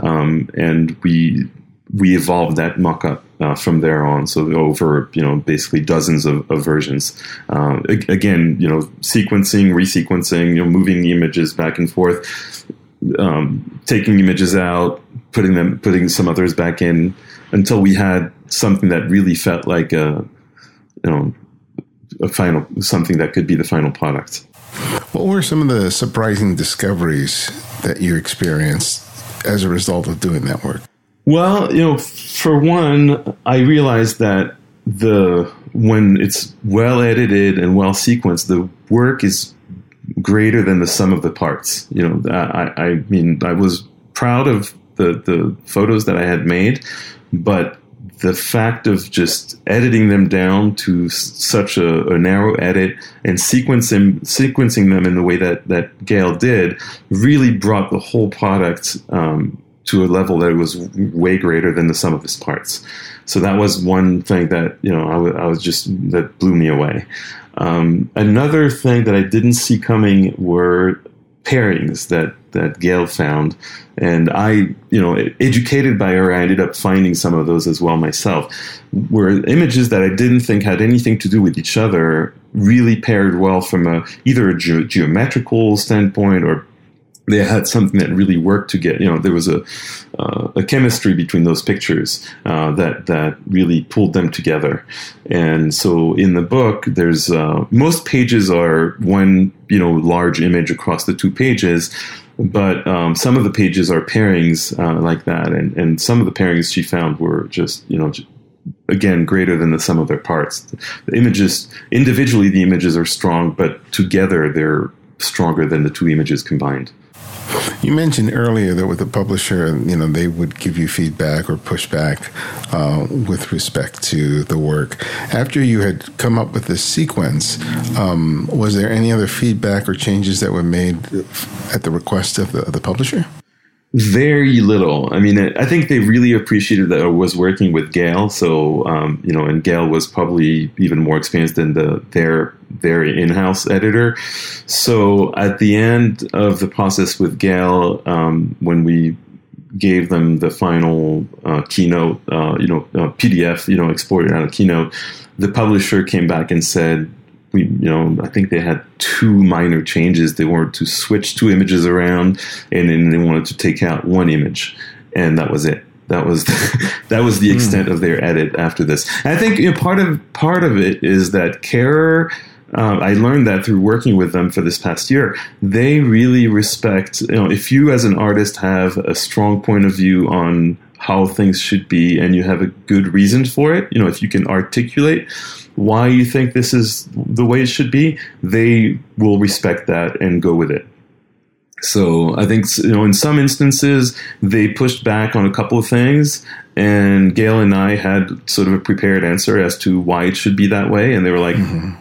um, and we we evolved that mockup uh, from there on. So over you know basically dozens of, of versions. Uh, again, you know sequencing, resequencing, you know moving images back and forth, um, taking images out, putting them, putting some others back in, until we had something that really felt like a you know a final something that could be the final product. What were some of the surprising discoveries that you experienced as a result of doing that work? Well, you know, for one, I realized that the when it's well edited and well sequenced, the work is greater than the sum of the parts. You know, I, I mean, I was proud of the the photos that I had made, but the fact of just editing them down to such a, a, narrow edit and sequencing sequencing them in the way that that Gail did really brought the whole product um, to a level that was way greater than the sum of its parts. So that was one thing that you know I, w- I was just that blew me away. Um, another thing that I didn't see coming were pairings that that Gail found, and I, you know, educated by her, I ended up finding some of those as well myself. Were images that I didn't think had anything to do with each other really paired well from a either a ge- geometrical standpoint or they had something that really worked to get you know there was a uh, a chemistry between those pictures uh, that that really pulled them together and so in the book there's uh, most pages are one you know large image across the two pages but um, some of the pages are pairings uh, like that. And and some of the pairings she found were just you know again greater than the sum of their parts. The images individually the images are strong but together they're stronger than the two images combined you mentioned earlier that with the publisher, you know, they would give you feedback or pushback uh, with respect to the work. After you had come up with this sequence, um, was there any other feedback or changes that were made at the request of the, of the publisher? Very little. I mean, I think they really appreciated that I was working with Gail. So, um, you know, and Gail was probably even more experienced than the their their in-house editor. So, at the end of the process with Gail, um, when we gave them the final uh, keynote, uh, you know, uh, PDF, you know, exported out of Keynote, the publisher came back and said, we, you know, I think they had two minor changes. They wanted to switch two images around, and then they wanted to take out one image, and that was it. That was the, that was the extent mm. of their edit after this. And I think you know, part of part of it is that Kehrer. Uh, I learned that through working with them for this past year. They really respect, you know, if you as an artist have a strong point of view on how things should be and you have a good reason for it, you know, if you can articulate why you think this is the way it should be, they will respect that and go with it. So I think you know in some instances they pushed back on a couple of things, and Gail and I had sort of a prepared answer as to why it should be that way, and they were like, mm-hmm.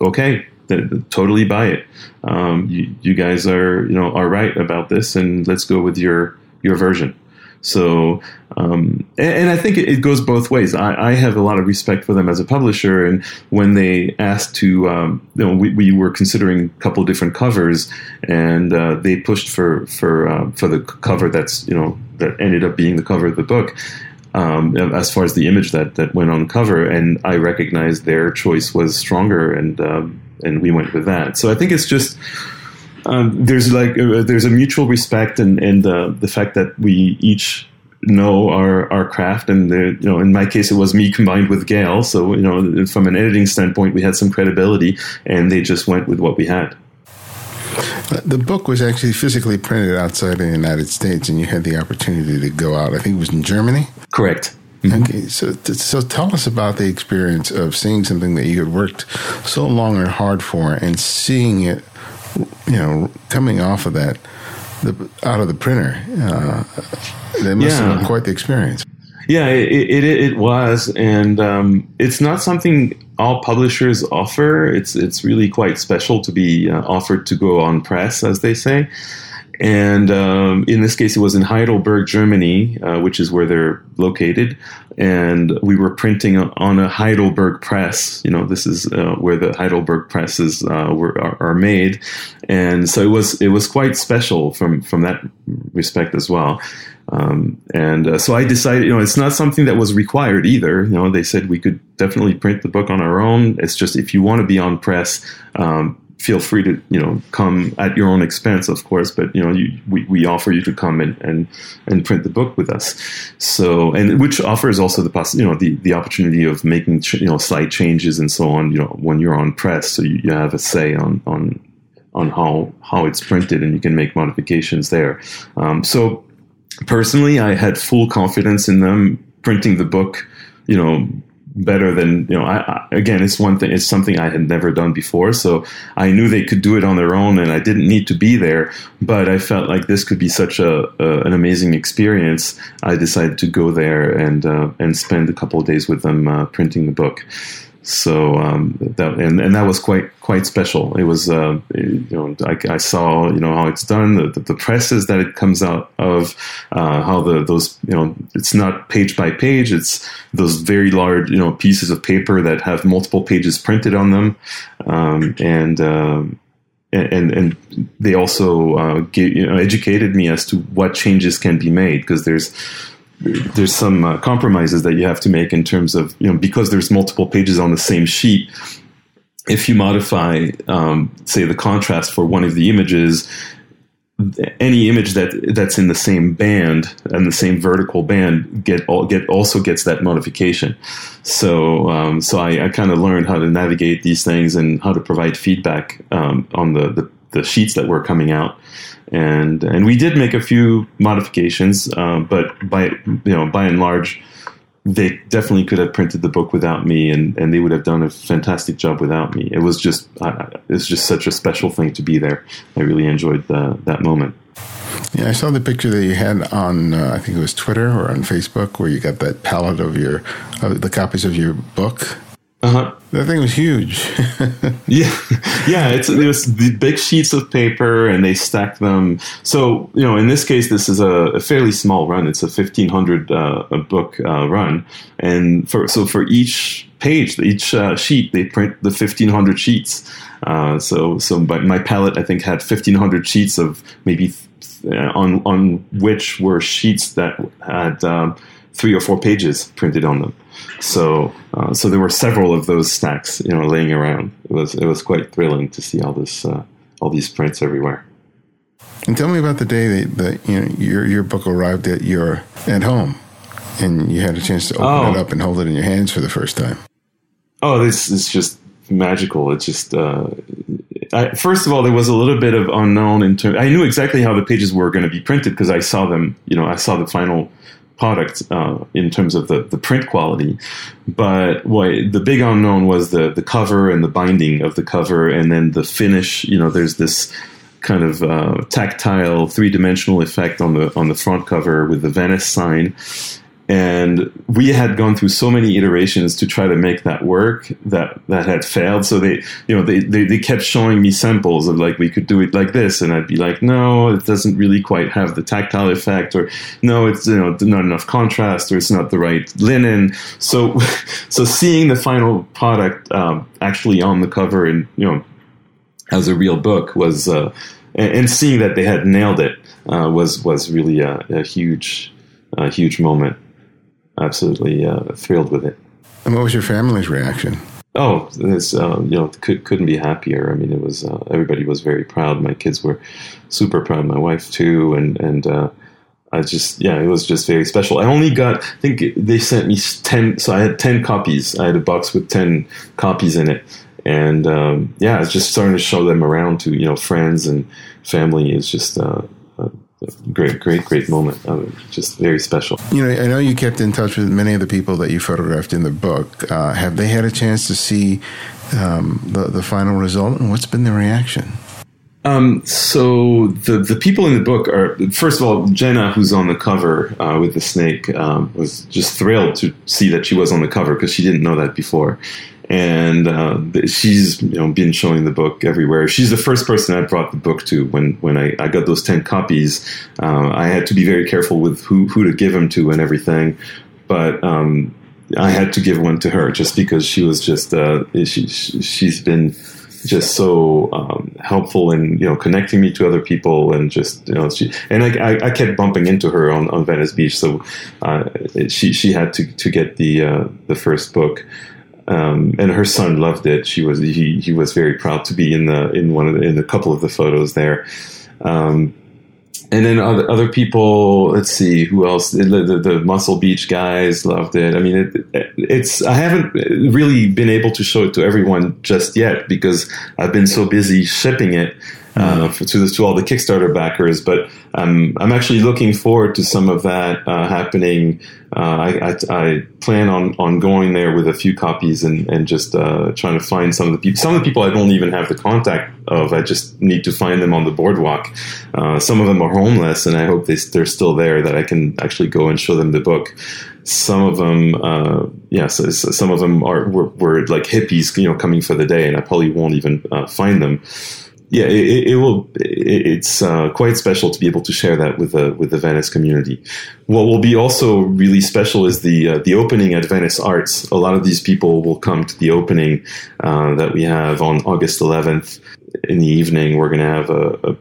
"Okay, th- totally buy it. Um, you, you guys are you know are right about this, and let's go with your your version." So, um, and, and, I think it, it goes both ways. I, I, have a lot of respect for them as a publisher, and when they asked to, um, you know, we, we, were considering a couple different covers, and uh, they pushed for for uh, for the cover that's you know that ended up being the cover of the book. Um, as far as the image that that went on cover, and I recognized their choice was stronger, and um, and we went with that. So I think it's just um, there's like uh, there's a mutual respect and and uh, the fact that we each know our our craft and the, you know in my case it was me combined with Gail so you know from an editing standpoint we had some credibility and they just went with what we had. The book was actually physically printed outside of the United States, and you had the opportunity to go out. I think it was in Germany. Correct. Mm-hmm. Okay, so so tell us about the experience of seeing something that you had worked so long and hard for, and seeing it you know, coming off of that, the, out of the printer, uh, that must yeah. have been quite the experience. Yeah, it, it, it was, and um, it's not something all publishers offer. It's it's really quite special to be uh, offered to go on press, as they say. And um, in this case, it was in Heidelberg, Germany, uh, which is where they're located. And we were printing on a Heidelberg press. You know, this is uh, where the Heidelberg presses uh, were are, are, made, and so it was it was quite special from from that respect as well. Um, and uh, so I decided, you know, it's not something that was required either. You know, they said we could definitely print the book on our own. It's just if you want to be on press. Um, feel free to you know come at your own expense, of course. But you know, you, we, we offer you to come and, and and print the book with us. So and which offers also the poss- you know the the opportunity of making you know slight changes and so on. You know, when you're on press, so you, you have a say on on on how how it's printed, and you can make modifications there. Um, so personally, I had full confidence in them printing the book. You know, better than you know I, I, again it's one thing it's something i had never done before. So i knew they could do it on their own and i didn't need to be there but i felt like this could be such a, a an amazing experience. I decided to go there and uh, and spend a couple of days with them uh, printing the book so um, that and, and that was quite quite special. It was uh, you know I, I, saw you know how it's done, the, the, the presses that it comes out of, uh, how the those you know it's not page by page. It's those very large you know pieces of paper that have multiple pages printed on them, um, and. Um, and and they also uh, you know, educated me as to what changes can be made because there's there's some uh, compromises that you have to make in terms of you know because there's multiple pages on the same sheet if you modify um, say the contrast for one of the images any image that that's in the same band and the same vertical band get all, get also gets that modification. So um, so I, I kind of learned how to navigate these things and how to provide feedback um, on the, the, the sheets that were coming out and and we did make a few modifications, uh, but by you know by and large, they definitely could have printed the book without me, and, and they would have done a fantastic job without me. It was just uh, it's just such a special thing to be there. I really enjoyed the, that moment. Yeah, I saw the picture that you had on uh, I think it was Twitter or on Facebook, where you got that palette of your of the copies of your book. Uh-huh. That thing was huge. yeah, yeah. It's it was the big sheets of paper, and they stacked them. So you know, in this case, this is a, a fairly small run. It's a fifteen hundred uh, book uh, run, and for so for each page, each uh, sheet, they print the fifteen hundred sheets. Uh, so so my, my palette, I think, had fifteen hundred sheets of maybe uh, on on which were sheets that had um, three or four pages printed on them. So, uh, so there were several of those stacks, you know, laying around. It was it was quite thrilling to see all this, uh, all these prints everywhere. And tell me about the day that, that you know your your book arrived at your at home, and you had a chance to open oh. it up and hold it in your hands for the first time. Oh, this is just magical. It's just. Uh, I, first of all, there was a little bit of unknown in terms. I knew exactly how the pages were going to be printed because I saw them. You know, I saw the final product uh, in terms of the, the print quality. But what the big unknown was the the cover and the binding of the cover, and then the finish. You know, there's this kind of uh, tactile three dimensional effect on the on the front cover with the Venice sign, and we had gone through so many iterations to try to make that work that that had failed. So they you know they, they, they kept showing me samples of like we could do it like this. And i'd be like no it doesn't really quite have the tactile effect. Or no it's you know not enough contrast or it's not the right linen. So so seeing the final product um, actually on the cover and you know as a real book was uh, and, seeing that they had nailed it uh, was was really a, a huge a huge moment absolutely uh, thrilled with it. And what was your family's reaction? Oh, it's, uh, you know, could, couldn't be happier. I mean, it was uh, everybody was very proud. My kids were super proud. My wife too, and and uh, I just yeah, it was just very special. I only got I think they sent me ten, so I had ten copies. I had a box with ten copies in it, and um, yeah, I was just starting to show them around to you know friends and family. It's just uh great, great, great moment. Um, just very special. You know, I know you kept in touch with many of the people that you photographed in the book. Uh, have they had a chance to see um, the the final result, and what's been their reaction? Um, so the the people in the book are first of all Jenna, who's on the cover uh, with the snake, um, was just thrilled to see that she was on the cover because she didn't know that before and uh, she's you know been showing the book everywhere. She's the first person I brought the book to when when I, I got those ten copies. Uh, I had to be very careful with who who to give them to and everything, but. Um, I had to give one to her just because she was just uh, she she's been just so um, helpful in you know connecting me to other people and just you know she and I, I, kept bumping into her on, on Venice Beach so uh, she she had to to get the uh, the first book um, and her son loved it. She was he he was very proud to be in the in one of the, in a couple of the photos there. Um, and then other, other people, let's see who else. The, the, the, Muscle Beach guys loved it. I mean, it, it's I haven't really been able to show it to everyone just yet because I've been so busy shipping it uh, for, to, to all the Kickstarter backers. But I'm I'm actually looking forward to some of that uh, happening. Uh, I, I, I, plan on, on going there with a few copies and, and just uh, trying to find some of the people. Some of the people I don't even have the contact of. I just need to find them on the boardwalk. Uh, some of them are homeless, and I hope they, they're still there that I can actually go and show them the book some of them, uh, yeah, so, so some of them are were, were, like hippies, you know, coming for the day, and I probably won't even uh, find them yeah, it, it will. It's uh, quite special to be able to share that with the with the Venice community. What will be also really special is the uh, the opening at Venice Arts. A lot of these people will come to the opening uh, that we have on August 11th in the evening. We're going to have a, a,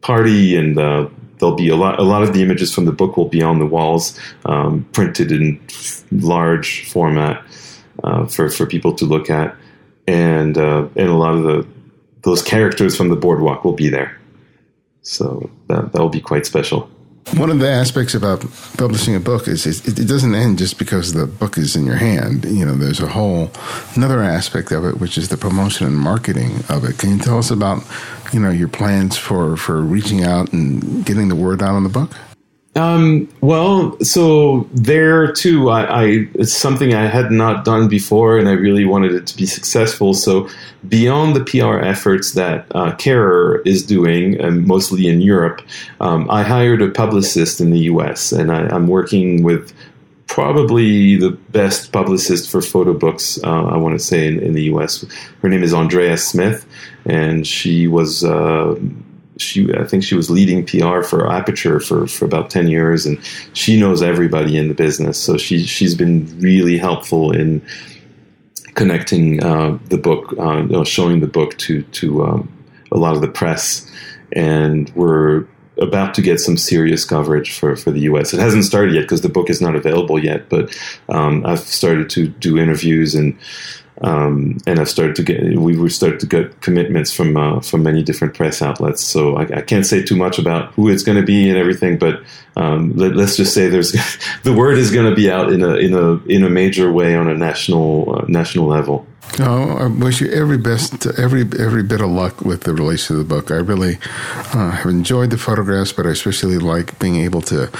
party, and uh, there'll be a lot. A lot of the images from the book will be on the walls, um, printed in large format uh, for for people to look at, and uh, and a lot of the those characters from the boardwalk will be there. So that that will be quite special. One of the aspects about publishing a book is, is it, doesn't end just because the book is in your hand. You know, there's a whole another aspect of it, which is the promotion and marketing of it. Can you tell us about, you know, your plans for for reaching out and getting the word out on the book? Um, well, so there too, I, I, it's something I had not done before, and I really wanted it to be successful. So beyond the PR efforts that uh, Kehrer is doing, and mostly in Europe, um, I hired a publicist in the U.S. and I, am working with probably the best publicist for photo books, uh, I want to say, in, in, the US. Her name is Andrea Smith, and she was. Uh, she, I think she was leading PR for Aperture for, for about ten years, and she knows everybody in the business. So she she's been really helpful in connecting uh, the book, uh, you know, showing the book to to um, a lot of the press, and we're about to get some serious coverage for, for the U.S. It hasn't started yet because the book is not available yet, but um, I've started to do interviews and um, and I've started to get we have started to get commitments from uh, from many different press outlets. So I, I can't say too much about who it's going to be and everything, but um, let, us just say there's the word is going to be out in a in a in a major way on a national uh, national level. Oh, I wish you every best, every every bit of luck with the release of the book. I really uh, have enjoyed the photographs, but I especially like being able to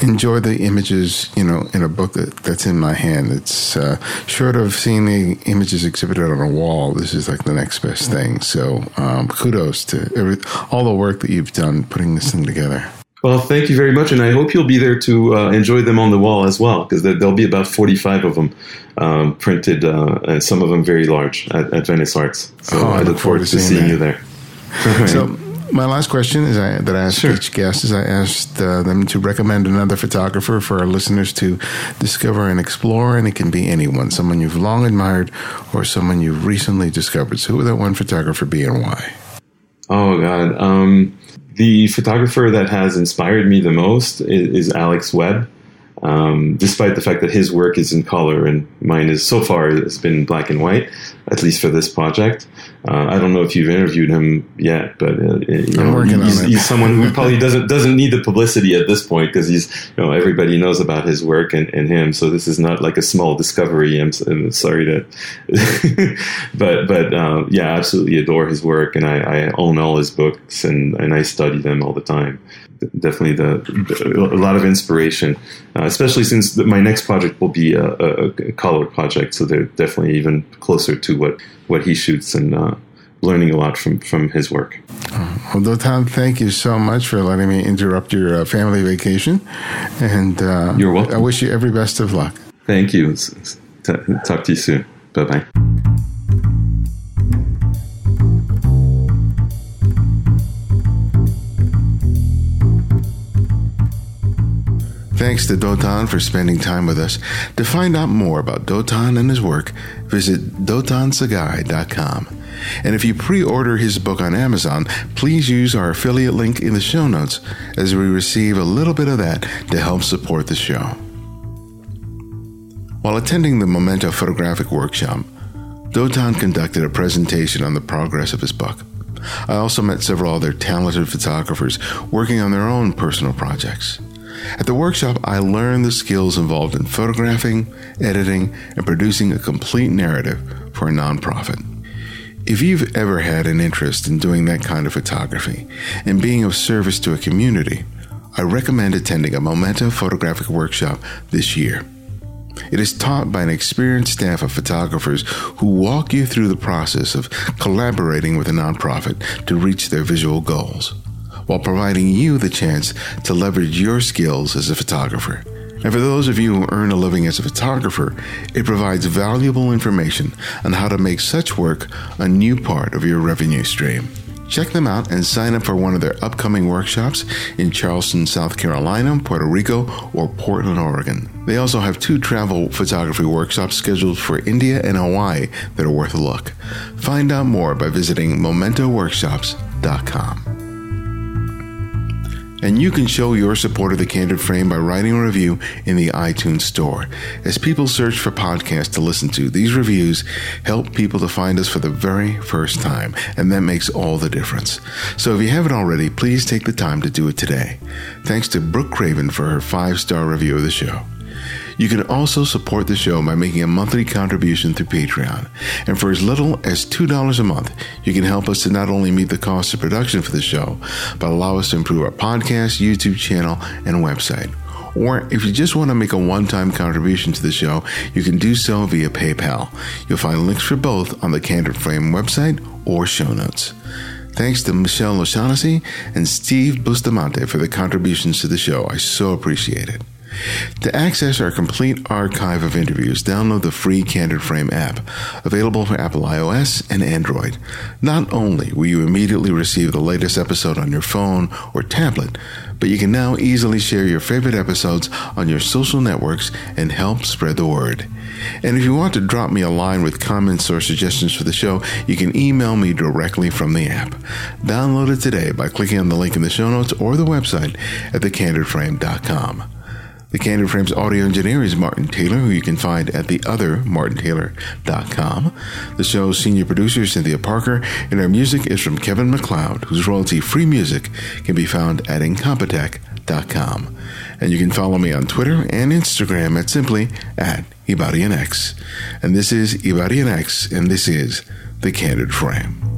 enjoy the images. You know, in a book that, that's in my hand. It's uh, short of seeing the images exhibited on a wall. This is like the next best thing. So, um, kudos to every, all the work that you've done putting this thing together. Well, thank you very much, and I hope you'll be there to uh, enjoy them on the wall as well, because there'll be about forty-five of them um, printed, uh, and some of them very large at, at Venice Arts. So oh, I, look, look forward, to seeing, seeing you there. so, my last question is I, that I asked sure. each guest is I asked uh, them to recommend another photographer for our listeners to discover and explore, and it can be anyone, someone you've long admired or someone you've recently discovered. So, who would that one photographer be, and why? Oh God. Um, the photographer that has inspired me the most is, is Alex Webb um, despite the fact that his work is in color and mine is so far has been black and white, at least for this project. Uh, I don't know if you've interviewed him yet, but uh, you know, he's, he's, someone who probably doesn't doesn't need the publicity at this point because he's you know everybody knows about his work and, and him. So this is not like a small discovery. I'm, I'm sorry to, but but uh, yeah, I absolutely adore his work, and I, I own all his books and and I study them all the time definitely the, the, a lot of inspiration, uh, especially since the, my next project will be a, a, a, color project. So they're definitely even closer to what what he shoots and uh, learning a lot from from his work. Well, Dotan, thank you so much for letting me interrupt your uh, family vacation, and uh, you're welcome. I wish you every best of luck. Thank you. Talk to you soon. Bye bye. Thanks to Dotan for spending time with us. To find out more about Dotan and his work, visit dotansaguy.com. And if you pre order his book on Amazon, please use our affiliate link in the show notes as we receive a little bit of that to help support the show. While attending the Momenta Photographic Workshop, Dotan conducted a presentation on the progress of his book. I also met several other talented photographers working on their own personal projects. At the workshop, I learned the skills involved in photographing, editing, and producing a complete narrative for a nonprofit. If you've ever had an interest in doing that kind of photography and being of service to a community, I recommend attending a Momenta photographic workshop this year. It is taught by an experienced staff of photographers who walk you through the process of collaborating with a nonprofit to reach their visual goals while providing you the chance to leverage your skills as a photographer. And for those of you who earn a living as a photographer, it provides valuable information on how to make such work a new part of your revenue stream. Check them out and sign up for one of their upcoming workshops in Charleston, South Carolina, Puerto Rico, or Portland, Oregon. They also have two travel photography workshops scheduled for India and Hawaii that are worth a look. Find out more by visiting momentaworkshops.com. And you can show your support of the Candid Frame by writing a review in the iTunes Store. As people search for podcasts to listen to, these reviews help people to find us for the very first time, and that makes all the difference. So if you haven't already, please take the time to do it today. Thanks to Brooke Craven for her five star review of the show. You can also support the show by making a monthly contribution through Patreon. And for as little as $2 a month, you can help us to not only meet the cost of production for the show, but allow us to improve our podcast, YouTube channel, and website. Or if you just want to make a one time contribution to the show, you can do so via PayPal. You'll find links for both on the Candid Frame website or show notes. Thanks to Michelle O'Shaughnessy and Steve Bustamante for the contributions to the show. I so appreciate it. To access our complete archive of interviews, download the free Candid Frame app, available for Apple iOS and Android. Not only will you immediately receive the latest episode on your phone or tablet, but you can now easily share your favorite episodes on your social networks and help spread the word. And if you want to drop me a line with comments or suggestions for the show, you can email me directly from the app. Download it today by clicking on the link in the show notes or the website at thecandidframe.com. The Candid Frames audio engineer is Martin Taylor, who you can find at theothermartintaylor.com. The show's senior producer is Cynthia Parker, and our music is from Kevin MacLeod, whose royalty-free music can be found at incompetech.com. And you can follow me on Twitter and Instagram at simply at Ibarionex. And this is Ibarionex, and this is The Candid Frame.